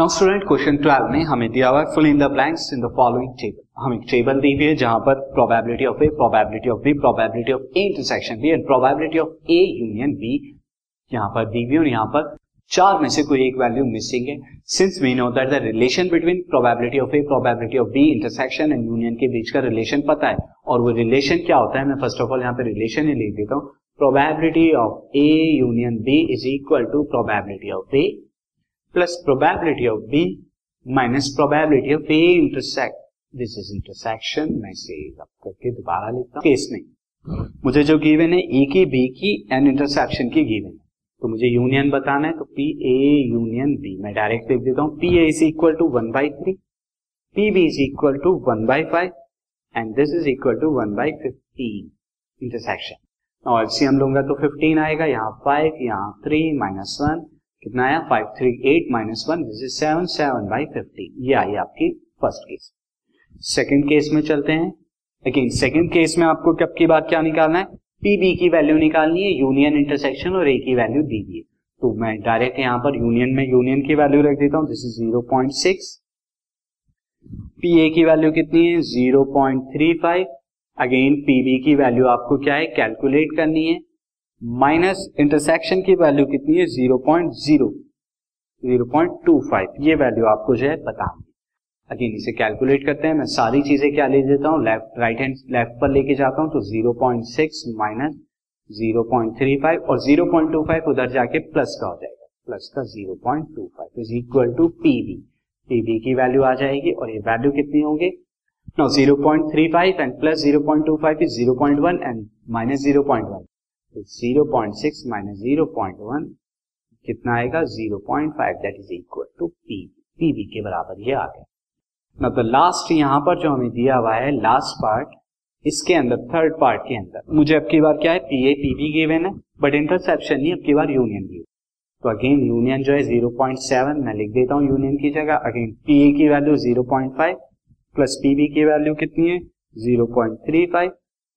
Now student question 12 में हमें दिया हुआ fill in the blanks in the following table हमें एक टेबल दी हुई है जहाँ पर probability of A probability of B probability of A intersection B and probability of A union B यहाँ पर दी हुई और यहाँ पर चार में से कोई एक वैल्यू मिसिंग है। Since we know that the relation between probability of A probability of B intersection and union के बीच का रिलेशन पता है, और वो रिलेशन क्या होता है, मैं फ़र्स्ट ऑफ़ ऑल यहाँ पे रिलेशन ही लिख देता हूँ। Probability of A union B is equal to probability of A plus probability of B minus probability of A intersect this is intersection मैं से करके दोबारा लिखता हूँ। केस में मुझे जो गिवन है ए की बी की एंड इंटरसेक्शन की गिवन है। तो मुझे यूनियन बताना है तो पी ए यूनियन बी मैं डायरेक्ट लिख देता हूँ P A is equal to one by three P B is equal to one by five and this is equal to one by fifteen intersection और हम लूँगा तो फिफ्टीन आएगा, यहाँ फाइव यहाँ थ्री माइनस वन कितना आया? Five three eight minus one this is seven seven by fifty ये आई आपकी फ़र्स्ट केस सेकेंड केस में चलते हैं. लेकिन सेकेंड केस में आपको कब की बात क्या निकालना है? पी बी की वैल्यू निकालनी है यूनियन इंटरसेक्शन और ए की वैल्यू दी है तो मैं डायरेक्ट यहाँ पर यूनियन में यूनियन की वैल्यू रख देता हूँ this is zero point six P A की वैल्यू कितनी है? Zero point three five again P B की वैल्यू आपको क्या है? कैलकुलेट करनी है. माइनस इंटरसेक्शन की वैल्यू कितनी है zero point zero zero point two five ये वैल्यू आपको जो है पता अगेन इसे कैलकुलेट करते हैं मैं सारी चीज़ें क्या ले देता हूँ लेफ़्ट राइट हैंड लेफ़्ट पर लेके जाता हूँ तो zero point six minus zero point three five और ज़ीरो पॉइंट टू फाइव उधर जाके प्लस का हो जाएगा प्लस का zero point two five is equal to P B P B की वैल्यू आ जाएगी और ये वैल्यू कितनी होंगे no zero point three five and plus zero point two five is zero point one and minus zero point one point six minus zero कितना आएगा? Zero point five that is equal to P P B के बराबर ये आ गया। ना तो last यहाँ पर जो हमें दिया हुआ है लास्ट पार्ट इसके अंदर थर्ड पार्ट के अंदर। मुझे अब की बार क्या है? P A P B given है बट इंटरसेप्शन नहीं, अब की बार यूनियन गिवन तो अगेन यूनियन जो है ज़ीरो पॉइंट सेवन मैं लिख देता हूँ यूनियन की जगह। अगेन पी ए की value zero point five plus P B की वैल्यू कितनी है? Zero point three five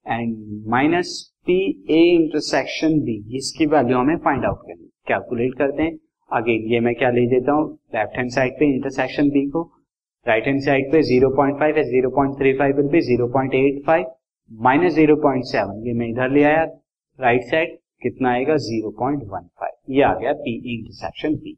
and minus P A intersection B इसकी वैल्यू हमें फाइंड आउट करनी कैलकुलेट करते हैं। अगेन ये मैं क्या ले देता हूँ? लेफ़्ट हैंड साइड पे इंटरसेक्शन बी को राइट हैंड साइड पे 0.5 है 0.35 विल बी 0.85 माइनस 0.7 ये मैं इधर ले आया। राइट साइड कितना आएगा? 0.15 ये आ गया P intersection B